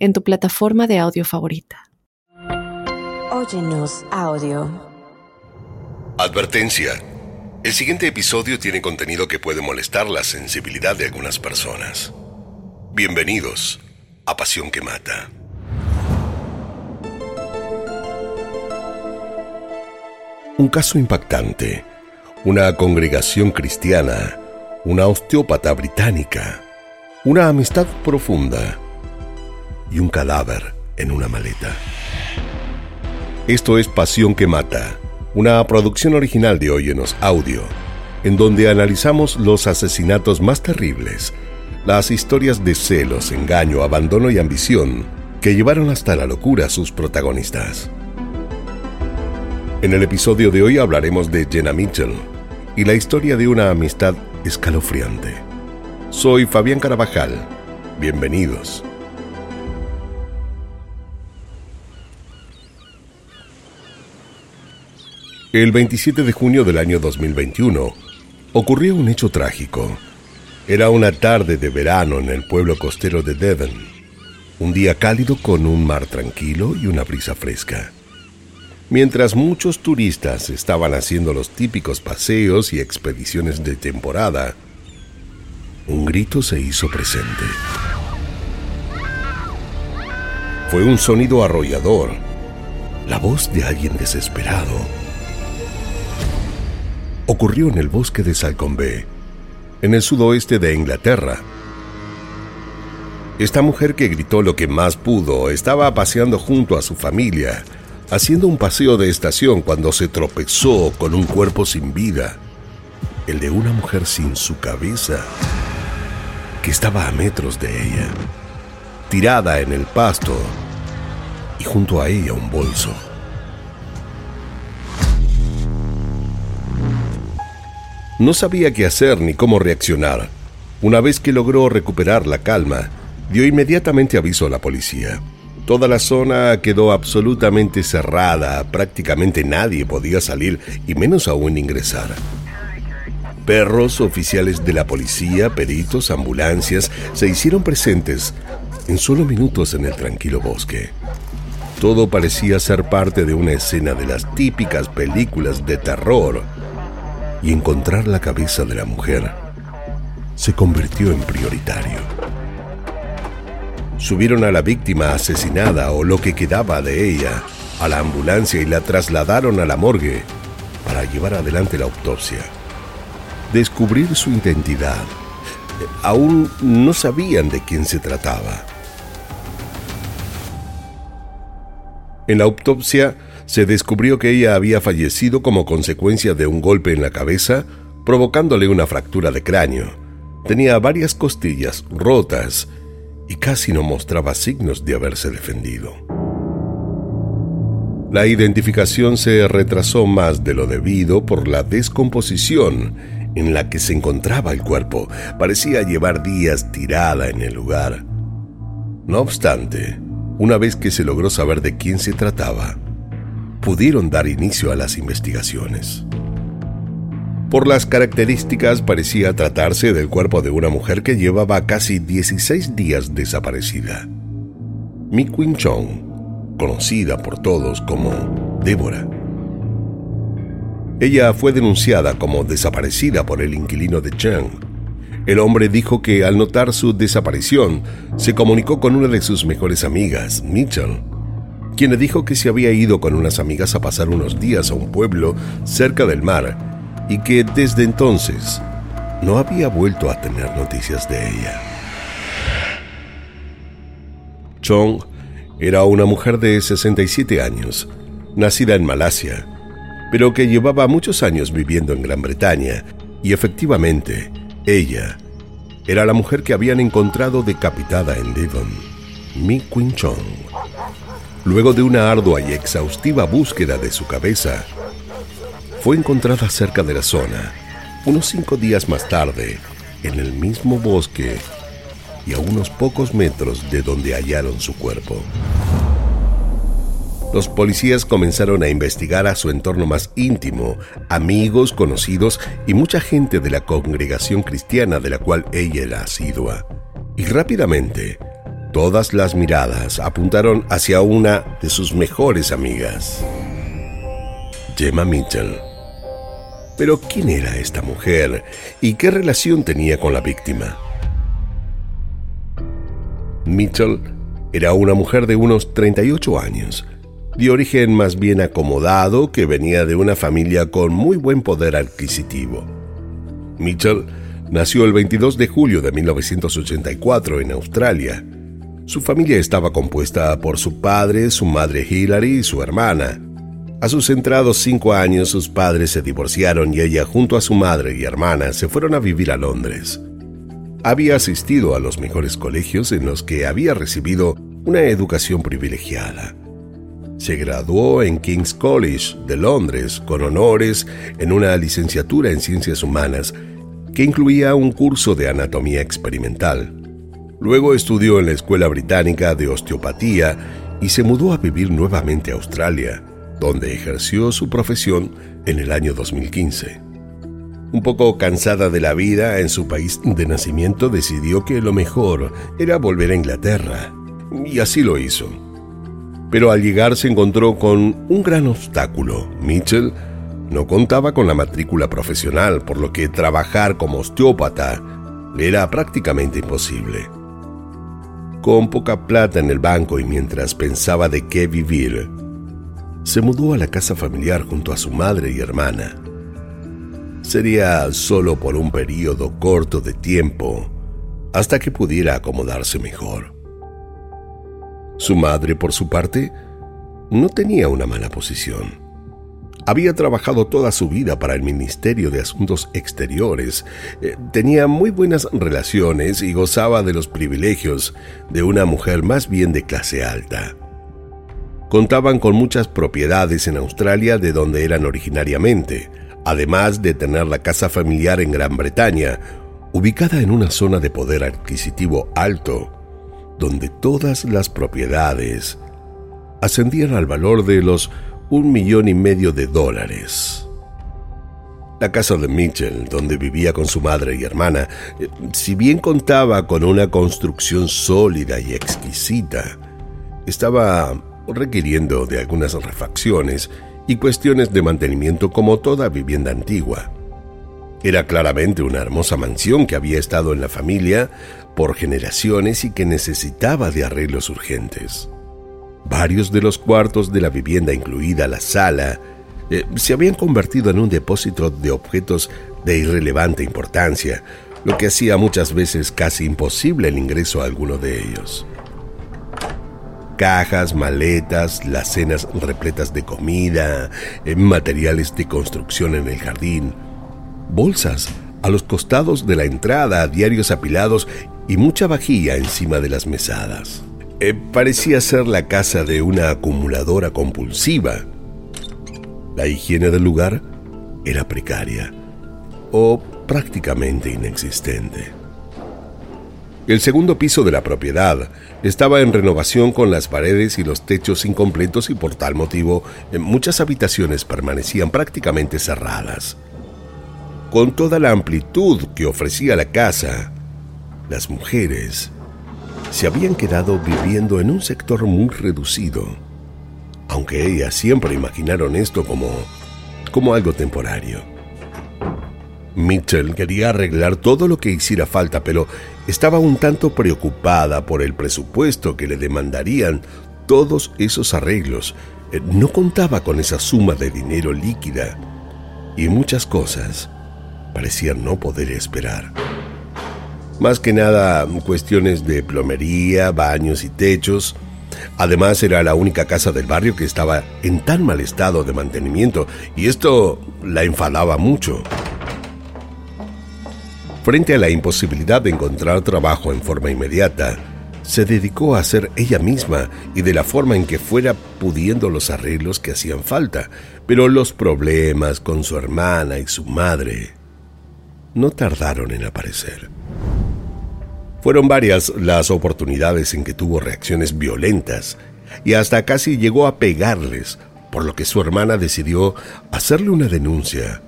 en tu plataforma de audio favorita. Óyenos audio. Advertencia. El siguiente episodio tiene contenido que puede molestar la sensibilidad de algunas personas. Bienvenidos a Pasión que Mata. Un caso impactante. Una congregación cristiana. Una osteópata británica. Una amistad profunda y un cadáver en una maleta. Esto es Pasión que Mata, una producción original de Óyenos Audio, en donde analizamos los asesinatos más terribles, las historias de celos, engaño, abandono y ambición que llevaron hasta la locura a sus protagonistas. En el episodio de hoy hablaremos de Jenna Mitchell y la historia de una amistad escalofriante. Soy Fabián Carabajal. Bienvenidos. El 27 de junio del año 2021 ocurrió un hecho trágico. Era una tarde de verano en el pueblo costero de Devon. Un día cálido con un mar tranquilo y una brisa fresca. Mientras muchos turistas estaban haciendo los típicos paseos y expediciones de temporada, un grito se hizo presente. Fue un sonido arrollador, la voz de alguien desesperado ocurrió en el bosque de Salcombe, en el sudoeste de Inglaterra. Esta mujer que gritó lo que más pudo estaba paseando junto a su familia, haciendo un paseo de estación cuando se tropezó con un cuerpo sin vida, el de una mujer sin su cabeza, que estaba a metros de ella, tirada en el pasto y junto a ella un bolso. No sabía qué hacer ni cómo reaccionar. Una vez que logró recuperar la calma, dio inmediatamente aviso a la policía. Toda la zona quedó absolutamente cerrada, prácticamente nadie podía salir y menos aún ingresar. Perros, oficiales de la policía, peritos, ambulancias se hicieron presentes en solo minutos en el tranquilo bosque. Todo parecía ser parte de una escena de las típicas películas de terror y encontrar la cabeza de la mujer se convirtió en prioritario. Subieron a la víctima asesinada o lo que quedaba de ella a la ambulancia y la trasladaron a la morgue para llevar adelante la autopsia. Descubrir su identidad. Aún no sabían de quién se trataba. En la autopsia se descubrió que ella había fallecido como consecuencia de un golpe en la cabeza, provocándole una fractura de cráneo. Tenía varias costillas rotas y casi no mostraba signos de haberse defendido. La identificación se retrasó más de lo debido por la descomposición en la que se encontraba el cuerpo. Parecía llevar días tirada en el lugar. No obstante, una vez que se logró saber de quién se trataba, pudieron dar inicio a las investigaciones. Por las características parecía tratarse del cuerpo de una mujer que llevaba casi 16 días desaparecida. Mi Queen Chong, conocida por todos como Débora. Ella fue denunciada como desaparecida por el inquilino de Chang. El hombre dijo que al notar su desaparición, se comunicó con una de sus mejores amigas, Mitchell, quien le dijo que se había ido con unas amigas a pasar unos días a un pueblo cerca del mar y que desde entonces no había vuelto a tener noticias de ella. Chong era una mujer de 67 años, nacida en Malasia, pero que llevaba muchos años viviendo en Gran Bretaña y efectivamente ella era la mujer que habían encontrado decapitada en Devon, Mi Queen Chong. Luego de una ardua y exhaustiva búsqueda de su cabeza, fue encontrada cerca de la zona, unos cinco días más tarde, en el mismo bosque y a unos pocos metros de donde hallaron su cuerpo. Los policías comenzaron a investigar a su entorno más íntimo, amigos, conocidos y mucha gente de la congregación cristiana de la cual ella era asidua. Y rápidamente, todas las miradas apuntaron hacia una de sus mejores amigas, Gemma Mitchell. Pero ¿quién era esta mujer y qué relación tenía con la víctima? Mitchell era una mujer de unos 38 años, de origen más bien acomodado que venía de una familia con muy buen poder adquisitivo. Mitchell nació el 22 de julio de 1984 en Australia. Su familia estaba compuesta por su padre, su madre Hillary y su hermana. A sus entrados cinco años sus padres se divorciaron y ella junto a su madre y hermana se fueron a vivir a Londres. Había asistido a los mejores colegios en los que había recibido una educación privilegiada. Se graduó en King's College de Londres con honores en una licenciatura en ciencias humanas que incluía un curso de anatomía experimental. Luego estudió en la Escuela Británica de Osteopatía y se mudó a vivir nuevamente a Australia donde ejerció su profesión en el año 2015. Un poco cansada de la vida en su país de nacimiento, decidió que lo mejor era volver a Inglaterra, y así lo hizo. Pero al llegar se encontró con un gran obstáculo. Mitchell no contaba con la matrícula profesional, por lo que trabajar como osteópata era prácticamente imposible. Con poca plata en el banco y mientras pensaba de qué vivir, se mudó a la casa familiar junto a su madre y hermana. Sería solo por un periodo corto de tiempo, hasta que pudiera acomodarse mejor. Su madre, por su parte, no tenía una mala posición. Había trabajado toda su vida para el Ministerio de Asuntos Exteriores, eh, tenía muy buenas relaciones y gozaba de los privilegios de una mujer más bien de clase alta. Contaban con muchas propiedades en Australia de donde eran originariamente, además de tener la casa familiar en Gran Bretaña, ubicada en una zona de poder adquisitivo alto, donde todas las propiedades ascendían al valor de los un millón y medio de dólares. La casa de Mitchell, donde vivía con su madre y hermana, eh, si bien contaba con una construcción sólida y exquisita, estaba requiriendo de algunas refacciones y cuestiones de mantenimiento como toda vivienda antigua. Era claramente una hermosa mansión que había estado en la familia por generaciones y que necesitaba de arreglos urgentes. Varios de los cuartos de la vivienda, incluida la sala, eh, se habían convertido en un depósito de objetos de irrelevante importancia, lo que hacía muchas veces casi imposible el ingreso a alguno de ellos cajas, maletas, las cenas repletas de comida, eh, materiales de construcción en el jardín, bolsas a los costados de la entrada, diarios apilados y mucha vajilla encima de las mesadas. Eh, parecía ser la casa de una acumuladora compulsiva. La higiene del lugar era precaria o prácticamente inexistente. El segundo piso de la propiedad estaba en renovación con las paredes y los techos incompletos y por tal motivo muchas habitaciones permanecían prácticamente cerradas. Con toda la amplitud que ofrecía la casa, las mujeres se habían quedado viviendo en un sector muy reducido, aunque ellas siempre imaginaron esto como, como algo temporario. Mitchell quería arreglar todo lo que hiciera falta, pero estaba un tanto preocupada por el presupuesto que le demandarían todos esos arreglos. Eh, no contaba con esa suma de dinero líquida y muchas cosas parecían no poder esperar. Más que nada cuestiones de plomería, baños y techos. Además era la única casa del barrio que estaba en tan mal estado de mantenimiento y esto la enfadaba mucho. Frente a la imposibilidad de encontrar trabajo en forma inmediata, se dedicó a hacer ella misma y de la forma en que fuera pudiendo los arreglos que hacían falta, pero los problemas con su hermana y su madre no tardaron en aparecer. Fueron varias las oportunidades en que tuvo reacciones violentas y hasta casi llegó a pegarles, por lo que su hermana decidió hacerle una denuncia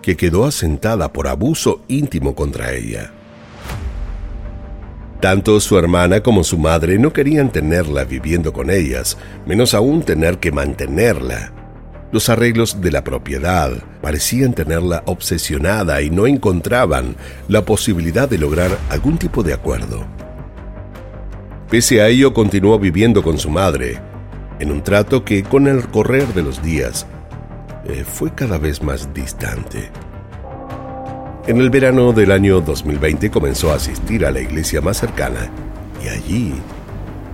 que quedó asentada por abuso íntimo contra ella. Tanto su hermana como su madre no querían tenerla viviendo con ellas, menos aún tener que mantenerla. Los arreglos de la propiedad parecían tenerla obsesionada y no encontraban la posibilidad de lograr algún tipo de acuerdo. Pese a ello, continuó viviendo con su madre, en un trato que con el correr de los días eh, fue cada vez más distante. En el verano del año 2020 comenzó a asistir a la iglesia más cercana y allí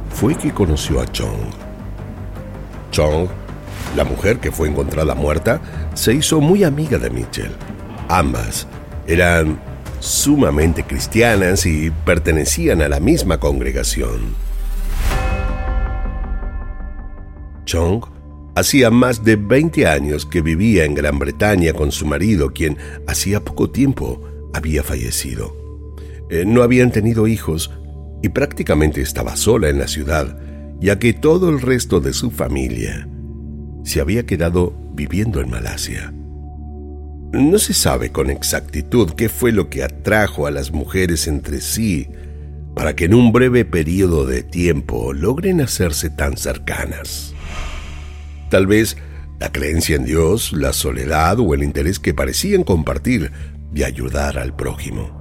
fue que conoció a Chong. Chong, la mujer que fue encontrada muerta, se hizo muy amiga de Mitchell. Ambas eran sumamente cristianas y pertenecían a la misma congregación. Chong Hacía más de 20 años que vivía en Gran Bretaña con su marido, quien hacía poco tiempo había fallecido. Eh, no habían tenido hijos y prácticamente estaba sola en la ciudad, ya que todo el resto de su familia se había quedado viviendo en Malasia. No se sabe con exactitud qué fue lo que atrajo a las mujeres entre sí para que en un breve periodo de tiempo logren hacerse tan cercanas. Tal vez la creencia en Dios, la soledad o el interés que parecían compartir de ayudar al prójimo.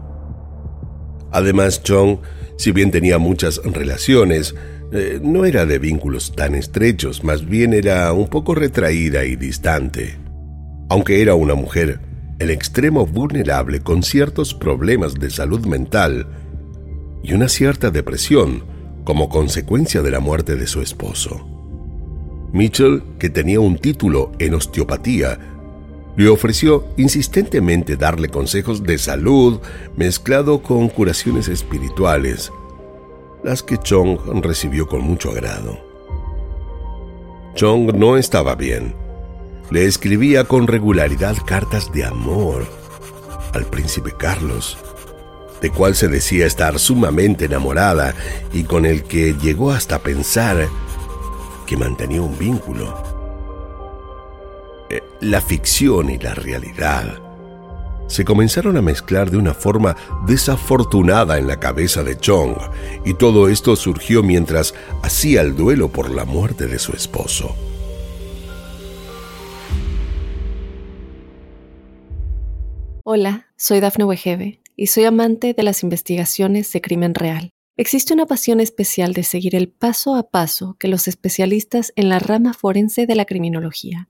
Además, Chong, si bien tenía muchas relaciones, eh, no era de vínculos tan estrechos, más bien era un poco retraída y distante. Aunque era una mujer en extremo vulnerable con ciertos problemas de salud mental y una cierta depresión como consecuencia de la muerte de su esposo. Mitchell, que tenía un título en osteopatía, le ofreció insistentemente darle consejos de salud mezclado con curaciones espirituales, las que Chong recibió con mucho agrado. Chong no estaba bien. Le escribía con regularidad cartas de amor al príncipe Carlos, de cual se decía estar sumamente enamorada y con el que llegó hasta pensar que mantenía un vínculo. Eh, la ficción y la realidad se comenzaron a mezclar de una forma desafortunada en la cabeza de Chong, y todo esto surgió mientras hacía el duelo por la muerte de su esposo. Hola, soy Dafne Wegebe y soy amante de las investigaciones de crimen real. Existe una pasión especial de seguir el paso a paso que los especialistas en la rama forense de la criminología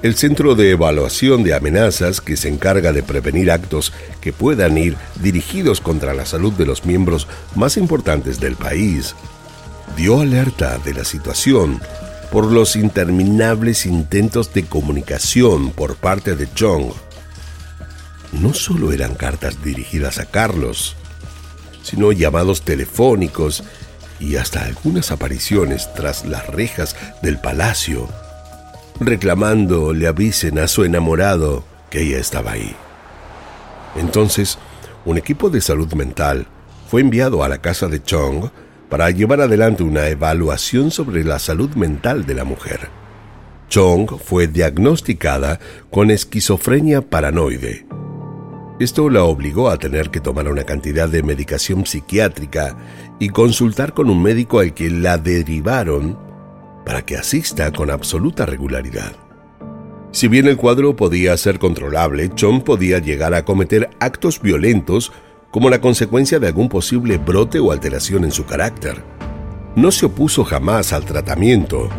El Centro de Evaluación de Amenazas, que se encarga de prevenir actos que puedan ir dirigidos contra la salud de los miembros más importantes del país, dio alerta de la situación por los interminables intentos de comunicación por parte de Chong. No solo eran cartas dirigidas a Carlos, sino llamados telefónicos y hasta algunas apariciones tras las rejas del palacio reclamando le avisen a su enamorado que ella estaba ahí. Entonces, un equipo de salud mental fue enviado a la casa de Chong para llevar adelante una evaluación sobre la salud mental de la mujer. Chong fue diagnosticada con esquizofrenia paranoide. Esto la obligó a tener que tomar una cantidad de medicación psiquiátrica y consultar con un médico al que la derivaron para que asista con absoluta regularidad. Si bien el cuadro podía ser controlable, Chong podía llegar a cometer actos violentos como la consecuencia de algún posible brote o alteración en su carácter. No se opuso jamás al tratamiento,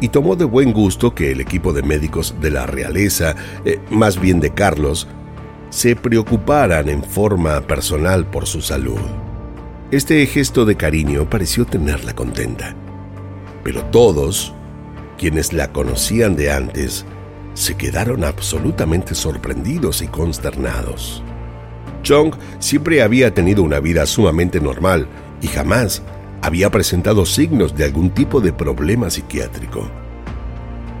y tomó de buen gusto que el equipo de médicos de la realeza, eh, más bien de Carlos, se preocuparan en forma personal por su salud. Este gesto de cariño pareció tenerla contenta. Pero todos, quienes la conocían de antes, se quedaron absolutamente sorprendidos y consternados. Chong siempre había tenido una vida sumamente normal y jamás había presentado signos de algún tipo de problema psiquiátrico.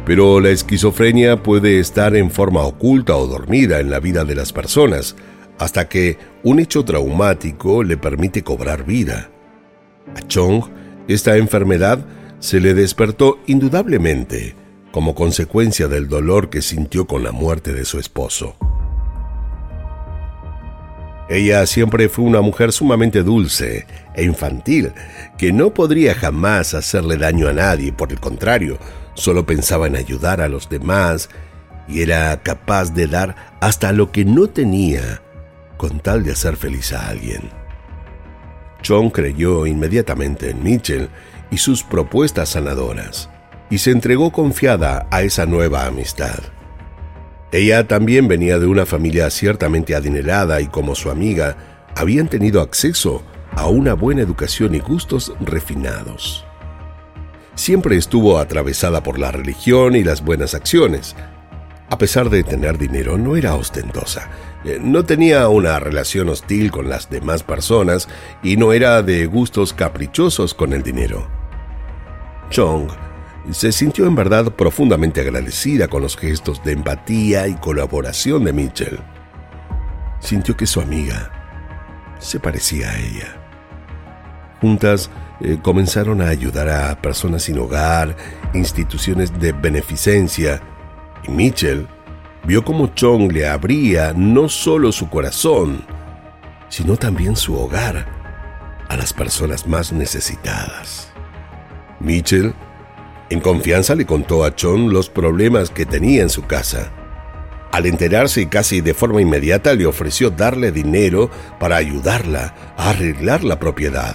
Pero la esquizofrenia puede estar en forma oculta o dormida en la vida de las personas, hasta que un hecho traumático le permite cobrar vida. A Chong, esta enfermedad se le despertó indudablemente como consecuencia del dolor que sintió con la muerte de su esposo. Ella siempre fue una mujer sumamente dulce e infantil, que no podría jamás hacerle daño a nadie, por el contrario, solo pensaba en ayudar a los demás y era capaz de dar hasta lo que no tenía con tal de hacer feliz a alguien. John creyó inmediatamente en Mitchell y sus propuestas sanadoras, y se entregó confiada a esa nueva amistad. Ella también venía de una familia ciertamente adinerada y como su amiga, habían tenido acceso a una buena educación y gustos refinados. Siempre estuvo atravesada por la religión y las buenas acciones. A pesar de tener dinero, no era ostentosa, eh, no tenía una relación hostil con las demás personas y no era de gustos caprichosos con el dinero. Chong se sintió en verdad profundamente agradecida con los gestos de empatía y colaboración de Mitchell. Sintió que su amiga se parecía a ella. Juntas eh, comenzaron a ayudar a personas sin hogar, instituciones de beneficencia, y Mitchell vio cómo Chong le abría no solo su corazón, sino también su hogar a las personas más necesitadas. Mitchell, en confianza, le contó a Chong los problemas que tenía en su casa. Al enterarse casi de forma inmediata le ofreció darle dinero para ayudarla a arreglar la propiedad.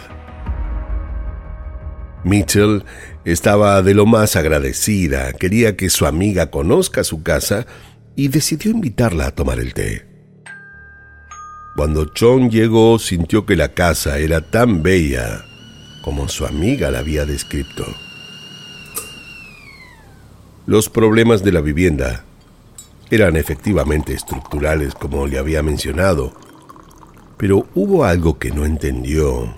Mitchell estaba de lo más agradecida, quería que su amiga conozca su casa y decidió invitarla a tomar el té. Cuando Chong llegó sintió que la casa era tan bella como su amiga la había descrito. Los problemas de la vivienda eran efectivamente estructurales como le había mencionado, pero hubo algo que no entendió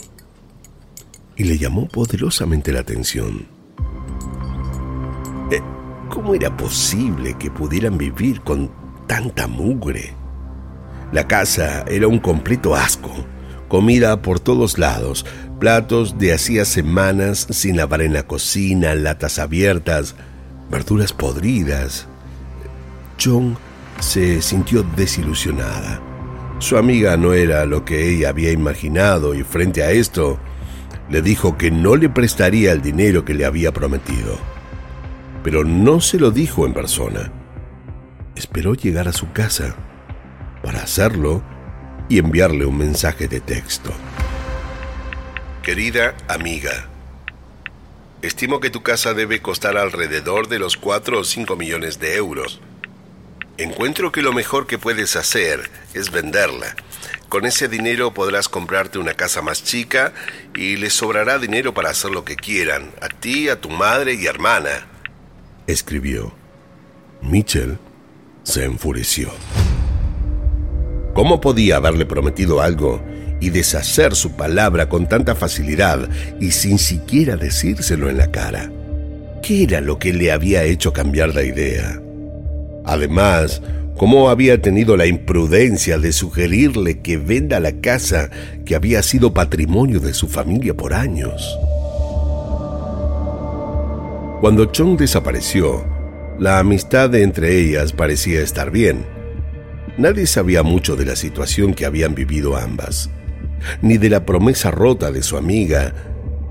y le llamó poderosamente la atención. Eh, ¿Cómo era posible que pudieran vivir con tanta mugre? La casa era un completo asco, comida por todos lados, platos de hacía semanas sin lavar en la cocina, latas abiertas, verduras podridas. John se sintió desilusionada. Su amiga no era lo que ella había imaginado y frente a esto, le dijo que no le prestaría el dinero que le había prometido. Pero no se lo dijo en persona. Esperó llegar a su casa para hacerlo y enviarle un mensaje de texto. Querida amiga, estimo que tu casa debe costar alrededor de los 4 o 5 millones de euros. Encuentro que lo mejor que puedes hacer es venderla con ese dinero podrás comprarte una casa más chica y les sobrará dinero para hacer lo que quieran, a ti, a tu madre y hermana. Escribió. Mitchell se enfureció. ¿Cómo podía haberle prometido algo y deshacer su palabra con tanta facilidad y sin siquiera decírselo en la cara? ¿Qué era lo que le había hecho cambiar la idea? Además, cómo había tenido la imprudencia de sugerirle que venda la casa que había sido patrimonio de su familia por años. Cuando Chong desapareció, la amistad entre ellas parecía estar bien. Nadie sabía mucho de la situación que habían vivido ambas, ni de la promesa rota de su amiga,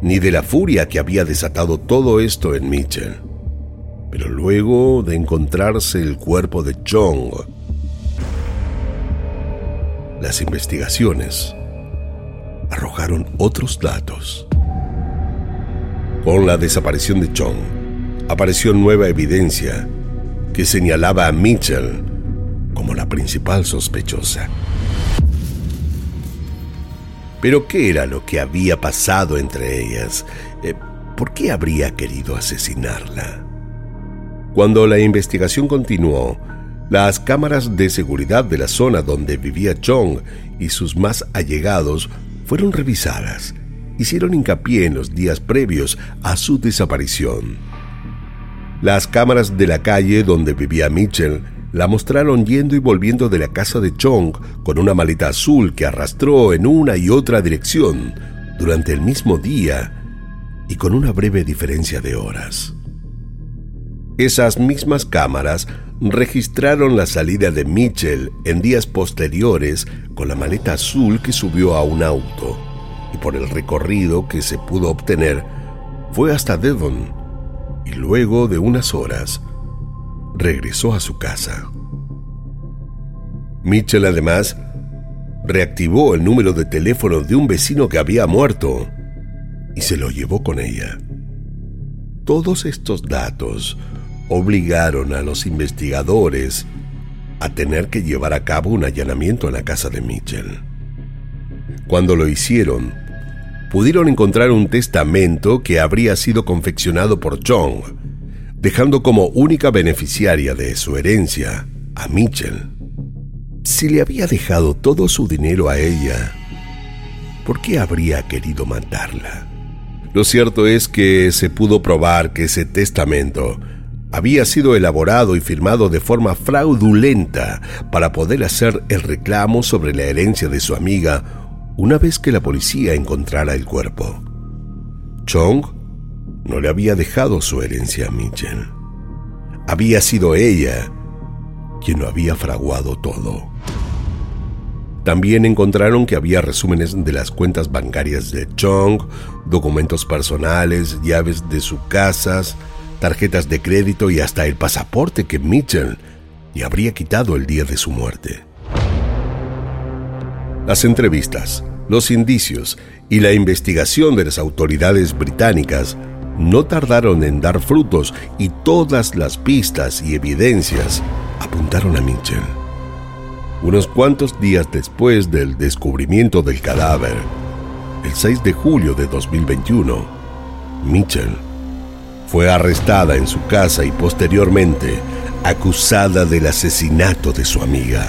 ni de la furia que había desatado todo esto en Mitchell. Pero luego de encontrarse el cuerpo de Chong, las investigaciones arrojaron otros datos. Con la desaparición de Chong, apareció nueva evidencia que señalaba a Mitchell como la principal sospechosa. Pero ¿qué era lo que había pasado entre ellas? Eh, ¿Por qué habría querido asesinarla? Cuando la investigación continuó, las cámaras de seguridad de la zona donde vivía Chong y sus más allegados fueron revisadas. Hicieron hincapié en los días previos a su desaparición. Las cámaras de la calle donde vivía Mitchell la mostraron yendo y volviendo de la casa de Chong con una maleta azul que arrastró en una y otra dirección durante el mismo día y con una breve diferencia de horas. Esas mismas cámaras registraron la salida de Mitchell en días posteriores con la maleta azul que subió a un auto y por el recorrido que se pudo obtener fue hasta Devon y luego de unas horas regresó a su casa. Mitchell además reactivó el número de teléfono de un vecino que había muerto y se lo llevó con ella. Todos estos datos obligaron a los investigadores a tener que llevar a cabo un allanamiento en la casa de Mitchell. Cuando lo hicieron, pudieron encontrar un testamento que habría sido confeccionado por Chong, dejando como única beneficiaria de su herencia a Mitchell. Si le había dejado todo su dinero a ella, ¿por qué habría querido matarla? Lo cierto es que se pudo probar que ese testamento había sido elaborado y firmado de forma fraudulenta para poder hacer el reclamo sobre la herencia de su amiga una vez que la policía encontrara el cuerpo. Chong no le había dejado su herencia a Mitchell. Había sido ella quien lo había fraguado todo. También encontraron que había resúmenes de las cuentas bancarias de Chong, documentos personales, llaves de sus casas, tarjetas de crédito y hasta el pasaporte que Mitchell le habría quitado el día de su muerte. Las entrevistas, los indicios y la investigación de las autoridades británicas no tardaron en dar frutos y todas las pistas y evidencias apuntaron a Mitchell. Unos cuantos días después del descubrimiento del cadáver, el 6 de julio de 2021, Mitchell fue arrestada en su casa y posteriormente acusada del asesinato de su amiga.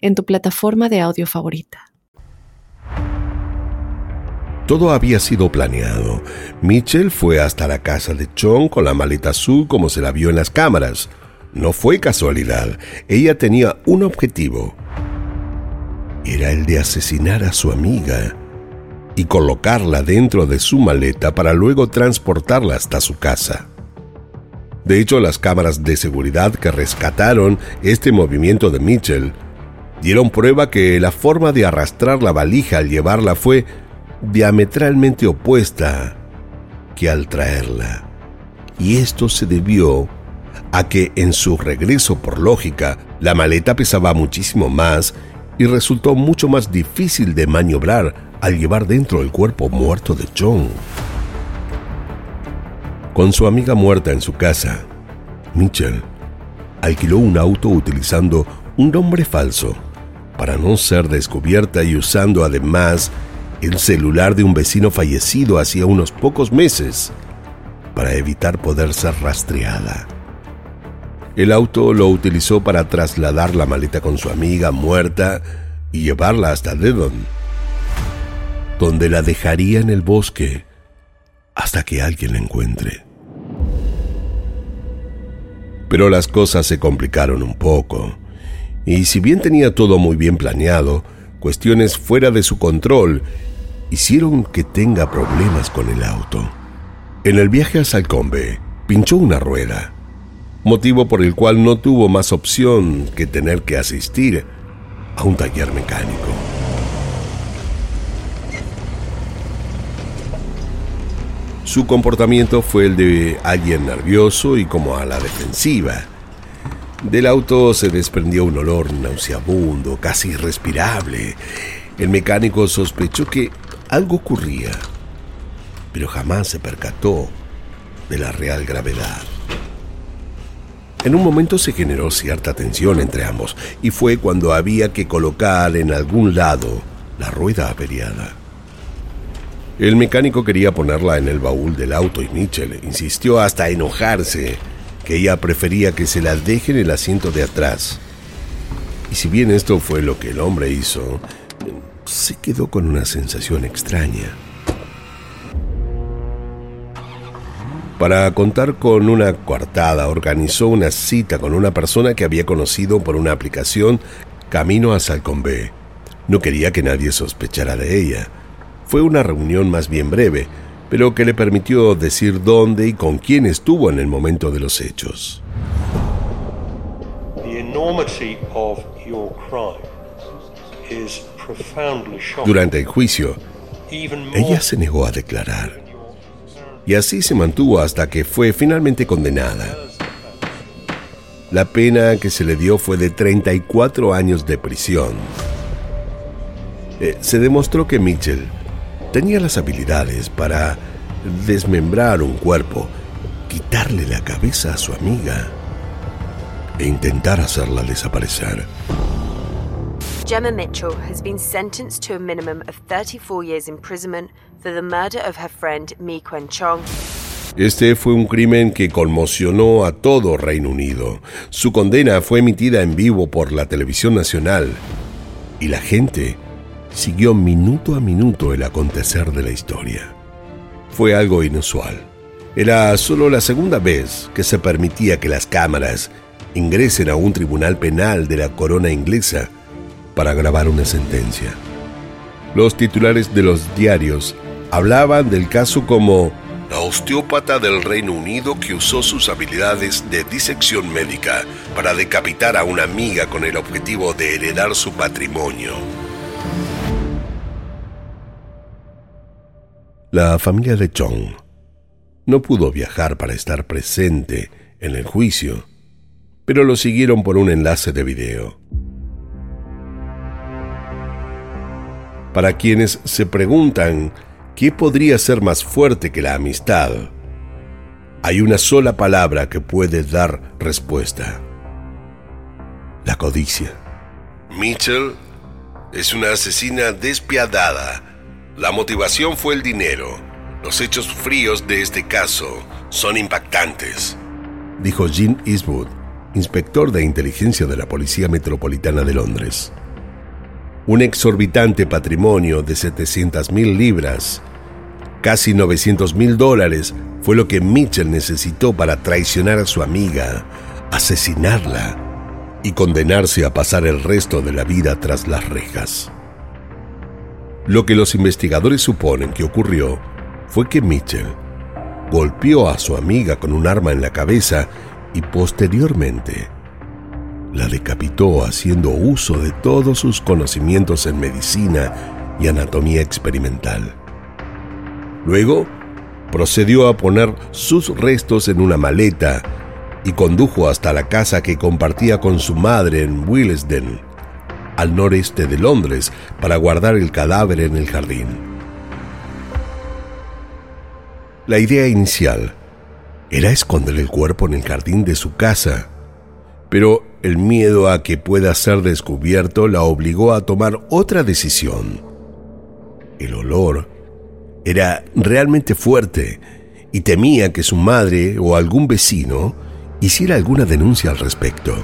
en tu plataforma de audio favorita. Todo había sido planeado. Mitchell fue hasta la casa de Chong con la maleta azul como se la vio en las cámaras. No fue casualidad. Ella tenía un objetivo era el de asesinar a su amiga y colocarla dentro de su maleta para luego transportarla hasta su casa. De hecho, las cámaras de seguridad que rescataron este movimiento de Mitchell dieron prueba que la forma de arrastrar la valija al llevarla fue diametralmente opuesta que al traerla. Y esto se debió a que en su regreso por lógica la maleta pesaba muchísimo más y resultó mucho más difícil de maniobrar al llevar dentro el cuerpo muerto de John. Con su amiga muerta en su casa, Mitchell alquiló un auto utilizando un nombre falso para no ser descubierta y usando además el celular de un vecino fallecido hacía unos pocos meses para evitar poder ser rastreada. El auto lo utilizó para trasladar la maleta con su amiga muerta y llevarla hasta Devon, donde la dejaría en el bosque hasta que alguien la encuentre. Pero las cosas se complicaron un poco, y si bien tenía todo muy bien planeado, cuestiones fuera de su control, hicieron que tenga problemas con el auto. En el viaje a Salcombe, pinchó una rueda, motivo por el cual no tuvo más opción que tener que asistir a un taller mecánico. Su comportamiento fue el de alguien nervioso y como a la defensiva. Del auto se desprendió un olor nauseabundo, casi irrespirable. El mecánico sospechó que algo ocurría, pero jamás se percató de la real gravedad. En un momento se generó cierta tensión entre ambos y fue cuando había que colocar en algún lado la rueda averiada. El mecánico quería ponerla en el baúl del auto y Mitchell insistió hasta enojarse ella prefería que se la deje en el asiento de atrás. Y si bien esto fue lo que el hombre hizo, se quedó con una sensación extraña. Para contar con una coartada, organizó una cita con una persona que había conocido por una aplicación camino a Salcombe. No quería que nadie sospechara de ella fue una reunión más bien breve, pero que le permitió decir dónde y con quién estuvo en el momento de los hechos. Durante el juicio, ella se negó a declarar. Y así se mantuvo hasta que fue finalmente condenada. La pena que se le dio fue de 34 años de prisión. Eh, se demostró que Mitchell tenía las habilidades para desmembrar un cuerpo, quitarle la cabeza a su amiga e intentar hacerla desaparecer. Gemma Mitchell has been sentenced to a minimum of 34 years imprisonment for the murder of her friend Mi Quen Chong. Este fue un crimen que conmocionó a todo Reino Unido. Su condena fue emitida en vivo por la televisión nacional y la gente siguió minuto a minuto el acontecer de la historia. Fue algo inusual. Era solo la segunda vez que se permitía que las cámaras ingresen a un tribunal penal de la corona inglesa para grabar una sentencia. Los titulares de los diarios hablaban del caso como la osteópata del Reino Unido que usó sus habilidades de disección médica para decapitar a una amiga con el objetivo de heredar su patrimonio. La familia de Chong no pudo viajar para estar presente en el juicio, pero lo siguieron por un enlace de video. Para quienes se preguntan qué podría ser más fuerte que la amistad, hay una sola palabra que puede dar respuesta. La codicia. Mitchell es una asesina despiadada la motivación fue el dinero. Los hechos fríos de este caso son impactantes, dijo Jean Eastwood, inspector de inteligencia de la Policía Metropolitana de Londres. Un exorbitante patrimonio de 700 mil libras, casi 900 mil dólares, fue lo que Mitchell necesitó para traicionar a su amiga, asesinarla y condenarse a pasar el resto de la vida tras las rejas. Lo que los investigadores suponen que ocurrió fue que Mitchell golpeó a su amiga con un arma en la cabeza y posteriormente la decapitó haciendo uso de todos sus conocimientos en medicina y anatomía experimental. Luego, procedió a poner sus restos en una maleta y condujo hasta la casa que compartía con su madre en Willesden, al noreste de Londres para guardar el cadáver en el jardín. La idea inicial era esconder el cuerpo en el jardín de su casa, pero el miedo a que pueda ser descubierto la obligó a tomar otra decisión. El olor era realmente fuerte y temía que su madre o algún vecino hiciera alguna denuncia al respecto.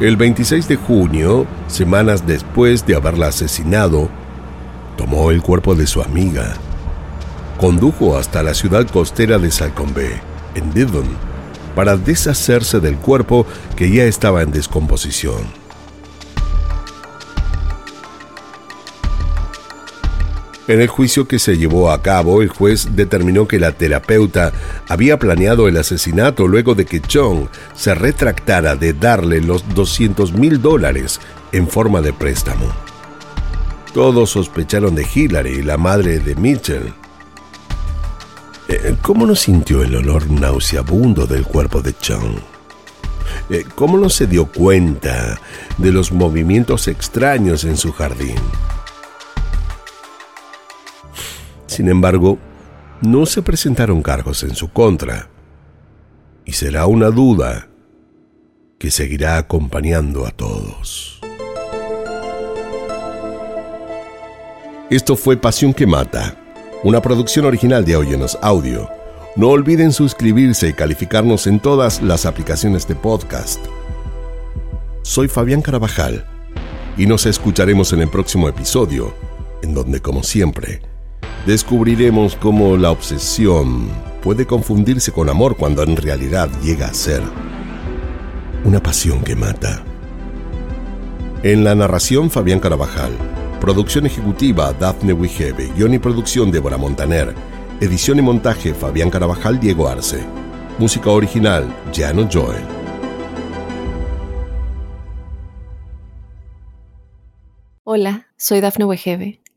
El 26 de junio, semanas después de haberla asesinado, tomó el cuerpo de su amiga, condujo hasta la ciudad costera de Salcombe, en Devon, para deshacerse del cuerpo que ya estaba en descomposición. En el juicio que se llevó a cabo, el juez determinó que la terapeuta había planeado el asesinato luego de que Chong se retractara de darle los 200 mil dólares en forma de préstamo. Todos sospecharon de Hillary, la madre de Mitchell. Eh, ¿Cómo no sintió el olor nauseabundo del cuerpo de Chong? Eh, ¿Cómo no se dio cuenta de los movimientos extraños en su jardín? Sin embargo, no se presentaron cargos en su contra, y será una duda que seguirá acompañando a todos. Esto fue Pasión que Mata, una producción original de Óyenos Audio. No olviden suscribirse y calificarnos en todas las aplicaciones de podcast. Soy Fabián Carabajal y nos escucharemos en el próximo episodio, en donde, como siempre, descubriremos cómo la obsesión puede confundirse con amor cuando en realidad llega a ser una pasión que mata. En la narración Fabián Carabajal, producción ejecutiva Daphne Wigebe, guion y producción Débora Montaner, edición y montaje Fabián Carabajal Diego Arce, música original Jano Joel. Hola, soy Dafne Wegebe